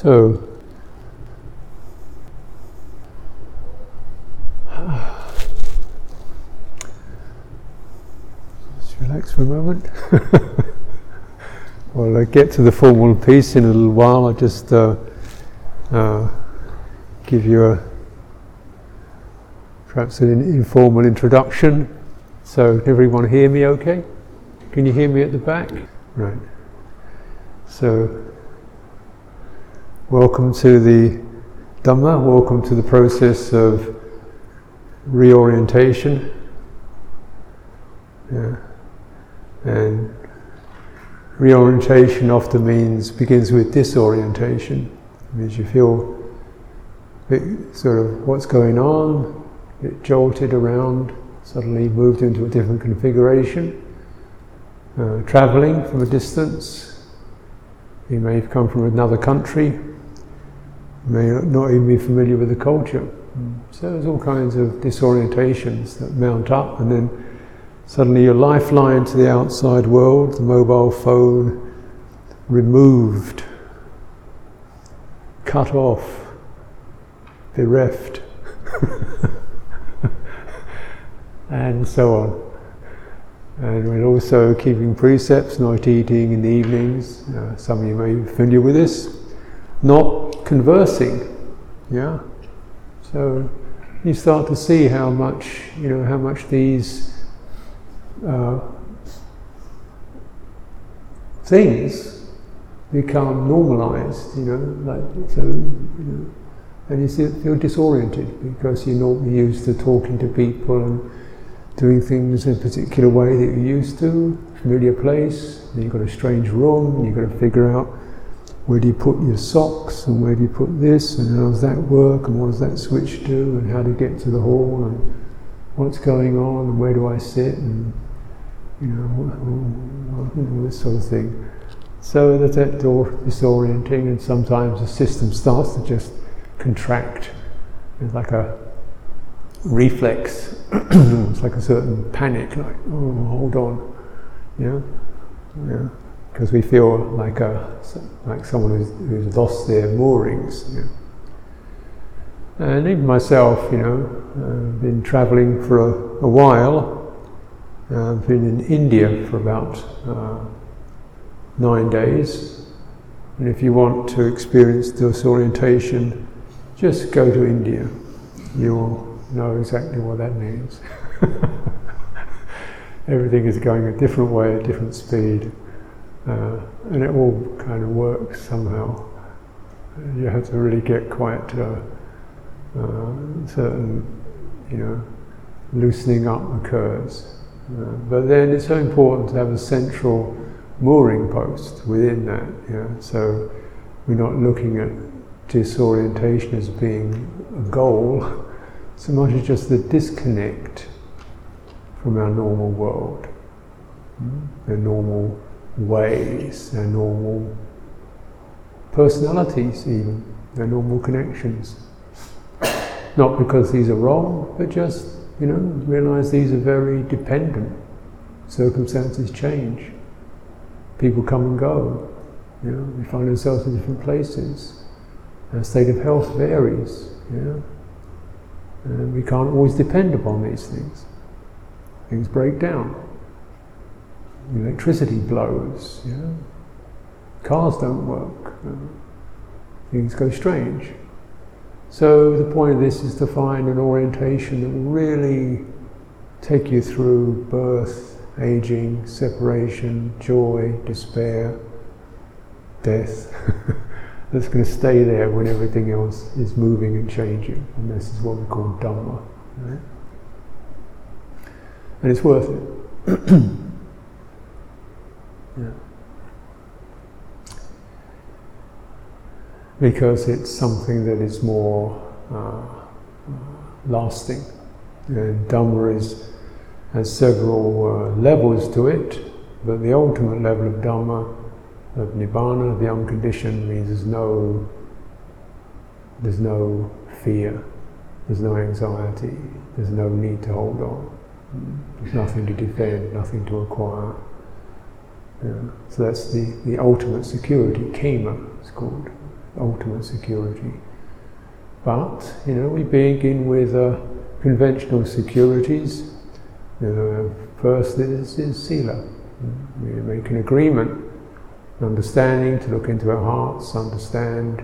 So, just relax for a moment. well, I get to the formal piece in a little while. I just uh, uh, give you a perhaps an informal introduction. So, everyone hear me okay? Can you hear me at the back? Right. So, welcome to the Dhamma, welcome to the process of reorientation. Yeah. And reorientation often means begins with disorientation. It means you feel sort of what's going on, get jolted around, suddenly moved into a different configuration. Uh, traveling from a distance, you may have come from another country, may not even be familiar with the culture. So there's all kinds of disorientations that mount up, and then suddenly your lifeline to the outside world, the mobile phone, removed, cut off, bereft, and so on. And we're also keeping precepts, not eating in the evenings. Uh, some of you may be familiar with this. Not conversing. Yeah. So you start to see how much you know how much these uh, things become normalized. You know, like so. You know, and you feel disoriented because you're not used to talking to people and doing things in a particular way that you're used to, familiar place, then you've got a strange room, and you've got to figure out where do you put your socks and where do you put this and how does that work and what does that switch do and how to get to the hall and what's going on and where do I sit and you know this sort of thing. So that that's disorienting and sometimes the system starts to just contract. It's like a reflex, it's like a certain panic, like, oh, hold on, yeah, yeah, because we feel like a like someone who's, who's lost their moorings. Yeah. And even myself, you know, uh, been travelling for a, a while. I've been in India for about uh, nine days. And if you want to experience disorientation, just go to India. You'll know exactly what that means. Everything is going a different way, at different speed, uh, and it all kind of works somehow. You have to really get quite uh, uh, certain, you know, loosening up occurs. Uh, but then it's so important to have a central mooring post within that. Yeah? So we're not looking at disorientation as being a goal so much as just the disconnect from our normal world, their normal ways, their normal personalities, even their normal connections. Not because these are wrong, but just, you know, realize these are very dependent. Circumstances change. People come and go. You know, we find ourselves in different places. Our state of health varies. You know? And we can't always depend upon these things. Things break down. Electricity blows. Cars don't work. You know? Things go strange. So the point of this is to find an orientation that will really take you through birth, aging, separation, joy, despair, death. that's going to stay there when everything else is moving and changing. And this is what we call Dhamma. Right? And it's worth it. yeah. Because it's something that is more uh, lasting. And Dhamma is, has several uh, levels to it, but the ultimate level of Dhamma of nibbana, the unconditioned, means there's no, there's no fear, there's no anxiety, there's no need to hold on, there's nothing to defend, nothing to acquire. Yeah. So that's the, the ultimate security, khema it's called. ultimate security. But, you know, we begin with uh, conventional securities. You know, first is, is sila. We make an agreement, an understanding to look into our hearts, understand,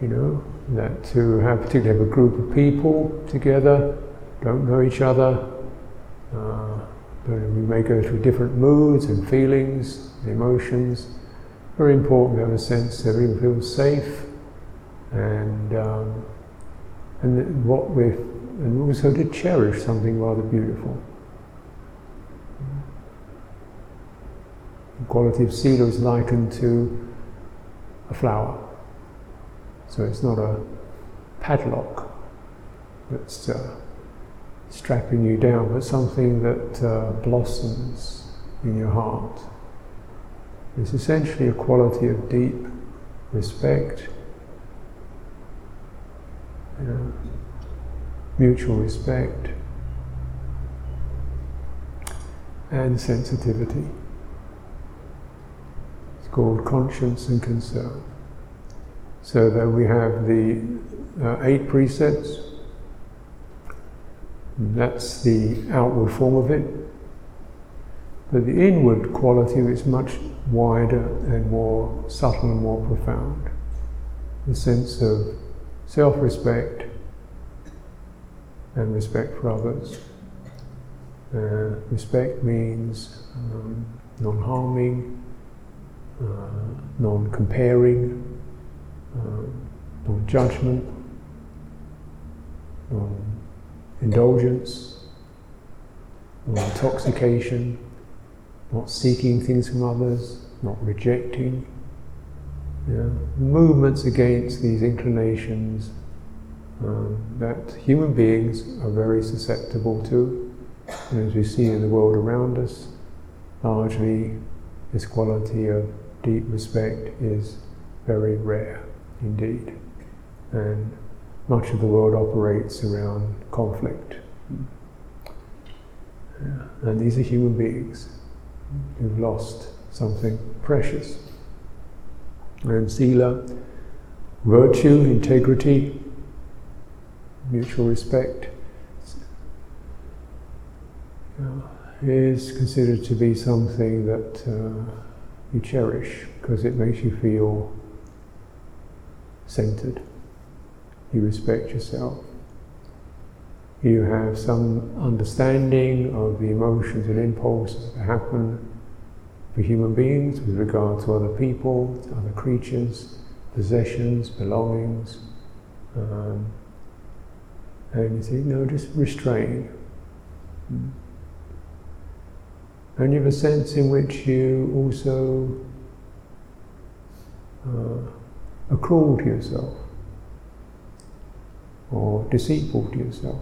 you know, that to have particularly have a group of people together, don't know each other, uh, we may go through different moods and feelings, emotions. Very important to have a sense that everyone feels safe, and um, and what we and also to cherish something rather beautiful. The quality of sila is likened to a flower. So it's not a padlock that's uh, strapping you down, but something that uh, blossoms in your heart. It's essentially a quality of deep respect, you know, mutual respect, and sensitivity. It's called conscience and concern. So that we have the uh, eight precepts. That's the outward form of it. But the inward quality is much wider and more subtle and more profound. The sense of self respect and respect for others. Uh, respect means um, non harming, uh, non comparing, uh, non judgment, non indulgence, non intoxication, not seeking things from others, not rejecting. movements against these inclinations um, that human beings are very susceptible to. And as we see in the world around us, largely this quality of deep respect is very rare indeed. And much of the world operates around conflict. And these are human beings who've lost something precious. And sila, virtue, integrity, mutual respect, is considered to be something that uh, you cherish because it makes you feel centered. You respect yourself. You have some understanding of the emotions and impulses that happen for human beings with regard to other people, other creatures, possessions, belongings. Um, and you say, no, just restrain. Mm. And you have a sense in which you also uh, are to yourself or deceitful to yourself,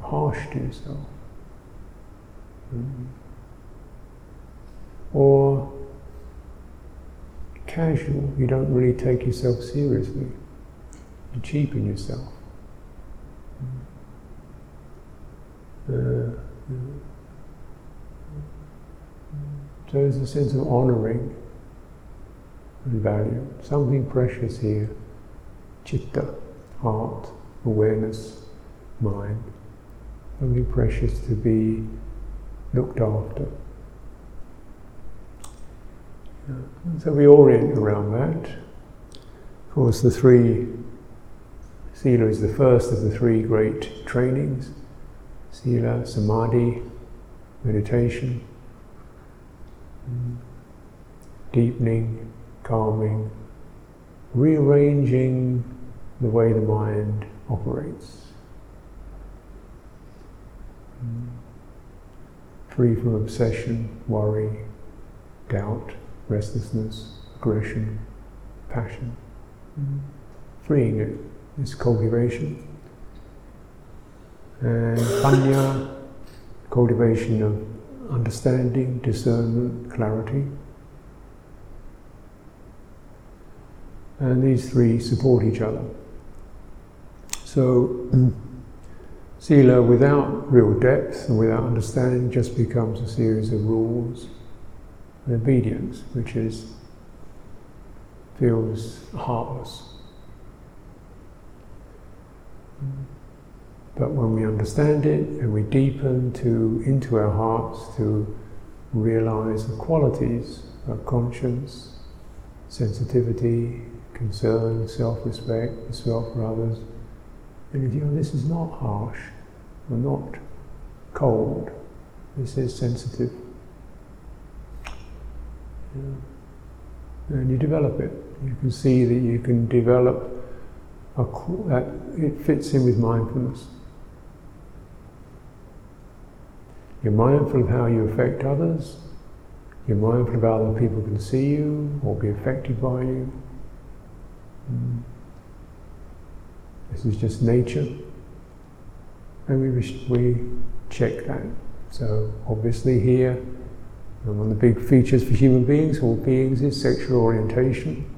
harsh to yourself, hmm. or casual, you don't really take yourself seriously, you cheapen yourself. Hmm. Uh, hmm. so there's a sense of honoring and value, something precious here, chitta, heart, awareness, mind, something precious to be looked after. So we orient around that. Of course, the three, Sila is the first of the three great trainings sila, samadhi, meditation, deepening, calming, rearranging the way the mind operates. Free from obsession, worry, doubt, restlessness, aggression, passion. Freeing it is cultivation and panya, cultivation of understanding, discernment, clarity. And these three support each other. So, um, Sila without real depth and without understanding just becomes a series of rules and obedience, which is feels heartless. But when we understand it and we deepen to into our hearts to realize the qualities of conscience, sensitivity, concern, self-respect, self for others, and you know this is not harsh, or not cold. This is sensitive. Yeah. And you develop it. You can see that you can develop a, that it fits in with mindfulness. You're mindful of how you affect others. You're mindful of how other people can see you or be affected by you. Mm. This is just nature. And we, we check that. So obviously here, one of the big features for human beings, all beings, is sexual orientation.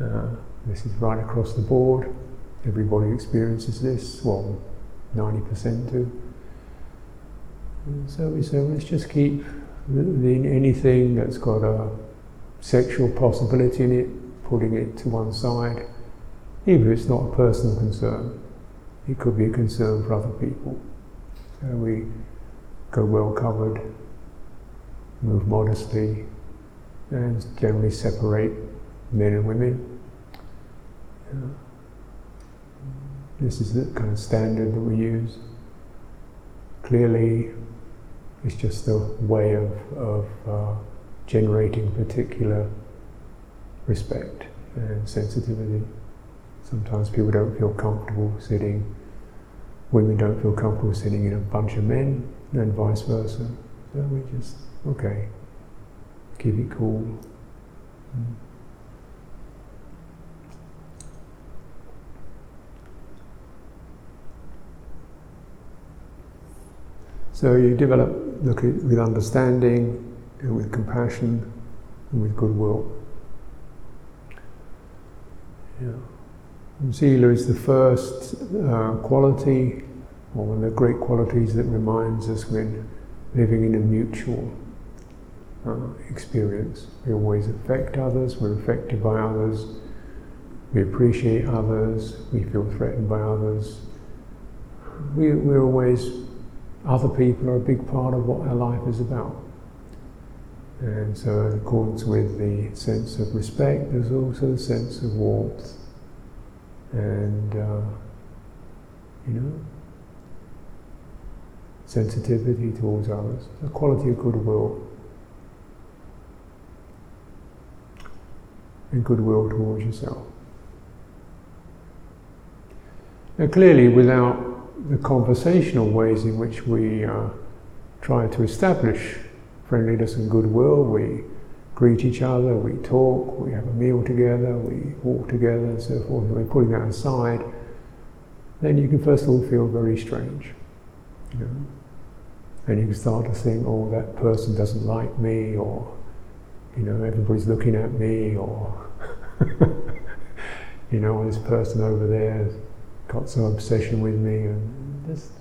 Uh, this is right across the board. Everybody experiences this. Well, 90% do. And so we say, let's just keep anything that's got a sexual possibility in it, putting it to one side, even if it's not a personal concern. It could be a concern for other people. So we go well covered, move modestly, and generally separate men and women. This is the kind of standard that we use. Clearly, it's just a way of, of uh, generating particular respect and sensitivity. Sometimes people don't feel comfortable sitting, women don't feel comfortable sitting in a bunch of men, and vice versa. So we just, okay, keep it cool. So you develop look at with understanding, and with compassion, and with goodwill. Yeah. Sila is the first uh, quality, or one of the great qualities that reminds us when living in a mutual uh, experience. We always affect others, we're affected by others, we appreciate others, we feel threatened by others. We, we're always other people are a big part of what our life is about. And so, in accordance with the sense of respect, there's also a sense of warmth and, uh, you know, sensitivity towards others, a quality of goodwill. And goodwill towards yourself. Now, clearly, without the conversational ways in which we uh, try to establish friendliness and goodwill. We greet each other, we talk, we have a meal together, we walk together, and so forth. And we're putting that aside. Then you can first of all feel very strange, you know, and you can start to think, "Oh, that person doesn't like me," or you know, everybody's looking at me, or you know, oh, this person over there has got some obsession with me, and just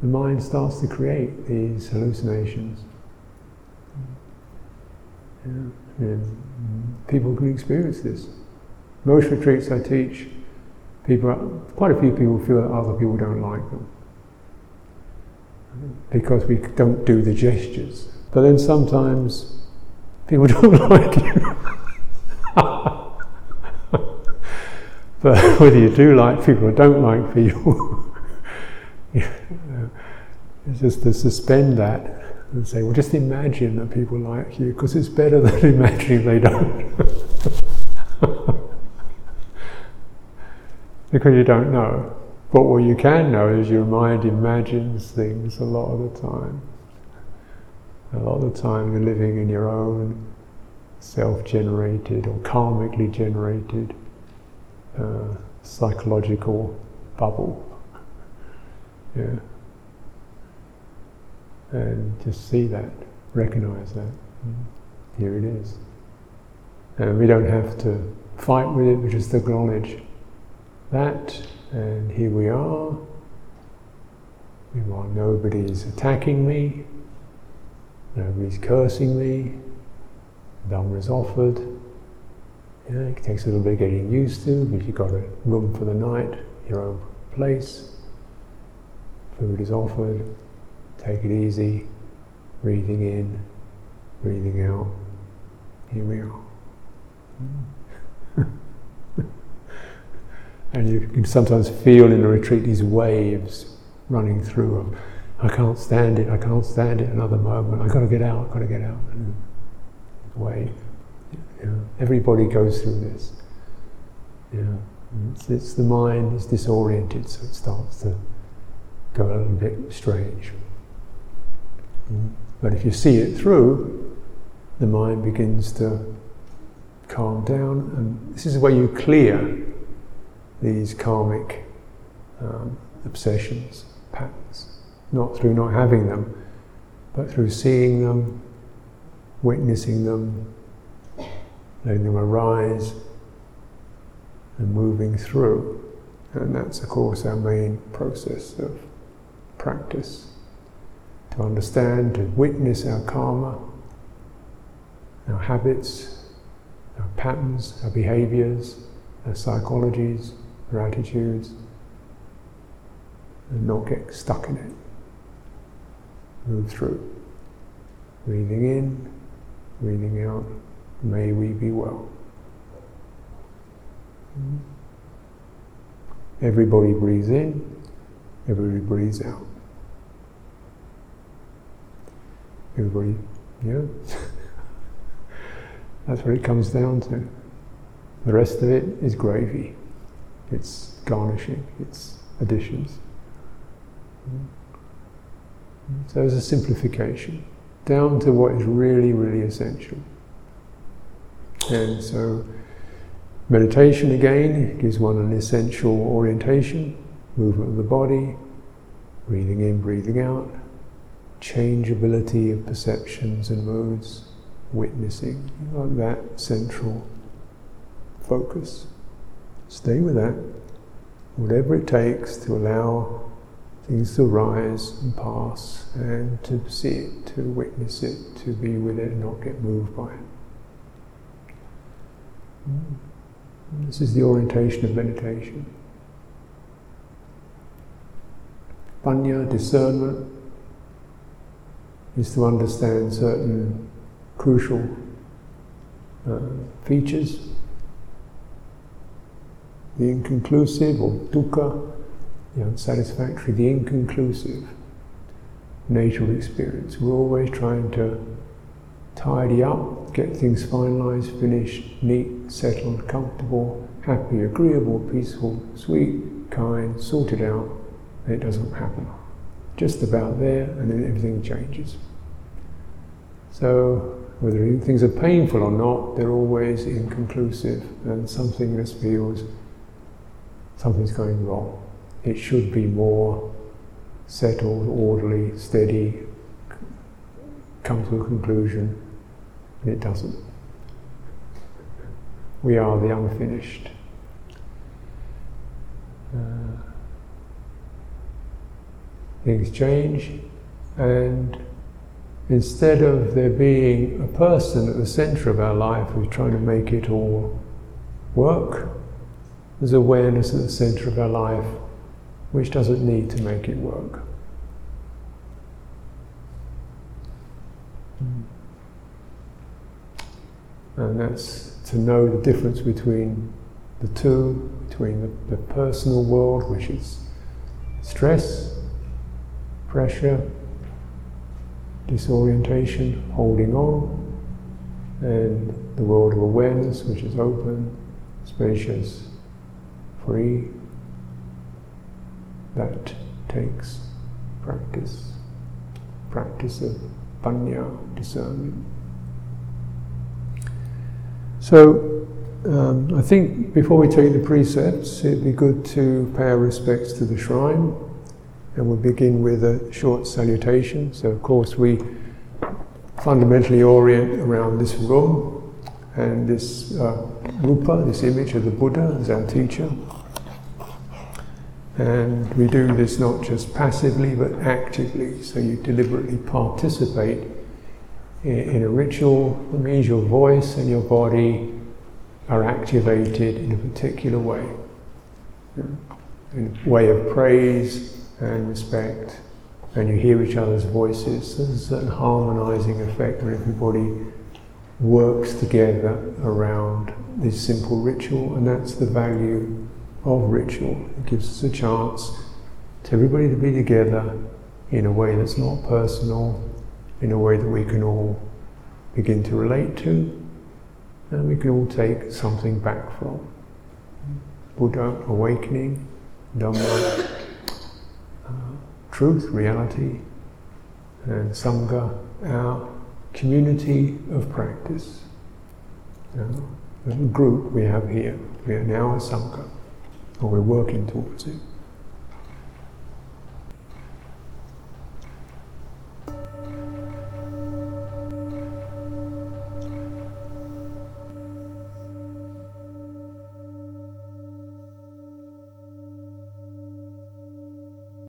the mind starts to create these hallucinations. Yeah. And people can experience this. Most retreats I teach, people, quite a few people feel that other people don't like them because we don't do the gestures. But then sometimes people don't like you. But whether you do like people or don't like people, it's just to suspend that and say, well, just imagine that people like you, because it's better than imagining they don't. because you don't know. But what you can know is your mind imagines things a lot of the time. A lot of the time you're living in your own self generated or karmically generated uh, psychological bubble. Yeah. And just see that, recognize that. Here it is. And we don't have to fight with it, we just acknowledge that, and here we are. Meanwhile, nobody's attacking me, nobody's cursing me, Dhamma is offered, Yeah, it takes a little bit of getting used to, but you've got a room for the night, your own place. Food is offered. Take it easy. Breathing in, breathing out. Here we are. and you can sometimes feel in the retreat these waves running through of, I can't stand it, I can't stand it another moment, I've got to get out, I've got to get out. And wave. Yeah. Everybody goes through this. Yeah. It's, it's, the mind is disoriented, so it starts to go a little bit strange. But if you see it through, the mind begins to calm down, and this is where you clear these karmic um, obsessions, patterns, not through not having them, but through seeing them, witnessing them, letting them arise, and moving through. And that's, of course, our main process of practice to understand, to witness our karma, our habits, our patterns, our behaviors, our psychologies, our attitudes, and not get stuck in it. Move through. Breathing in, breathing out, may we be well. Everybody breathes in, everybody breathes out. Everybody, yeah? That's what it comes down to. The rest of it is gravy. It's garnishing, it's additions. So it's a simplification down to what is really, really essential. And so meditation again gives one an essential orientation, movement of the body, breathing in, breathing out, changeability of perceptions and moods, witnessing, like that central focus. Stay with that, whatever it takes to allow things to rise and pass and to see it, to witness it, to be with it and not get moved by it. Mm. This is the orientation of meditation. Panya, discernment, is to understand certain crucial uh, features. The inconclusive or dukkha, the unsatisfactory, the inconclusive nature of experience. We're always trying to tidy up, get things finalized, finished, neat, settled, comfortable, happy, agreeable, peaceful, sweet, kind, sorted out. It doesn't happen. Just about there, and then everything changes. So, whether things are painful or not, they're always inconclusive, and something just feels something's going wrong. It should be more settled, orderly, steady, come to a conclusion, and it doesn't. We are the unfinished. Things change, and instead of there being a person at the center of our life who's trying to make it all work, there's awareness at the center of our life which doesn't need to make it work. And that's to know the difference between the two, between the, the personal world, which is stress, pressure, disorientation, holding on, and the world of awareness, which is open, spacious, free. That takes practice, practice of panya, discernment. So, um, I think before we take the precepts, it'd be good to pay our respects to the shrine, and we'll begin with a short salutation. So, of course, we fundamentally orient around this room and this uh, rupa, this image of the Buddha as our teacher. And we do this not just passively but actively, so you deliberately participate in, a ritual that means your voice and your body are activated in a particular way. In a way of praise and respect, and you hear each other's voices, there's a certain harmonizing effect when everybody works together around this simple ritual, and that's the value of ritual. It gives us a chance to everybody to be together in a way that's not personal, in a way that we can all begin to relate to, and we can all take something back from. Buddha, awakening, Dhamma, truth, reality, and Sangha, our community of practice. the group we have here, we are now a Sangha, or we're working towards it.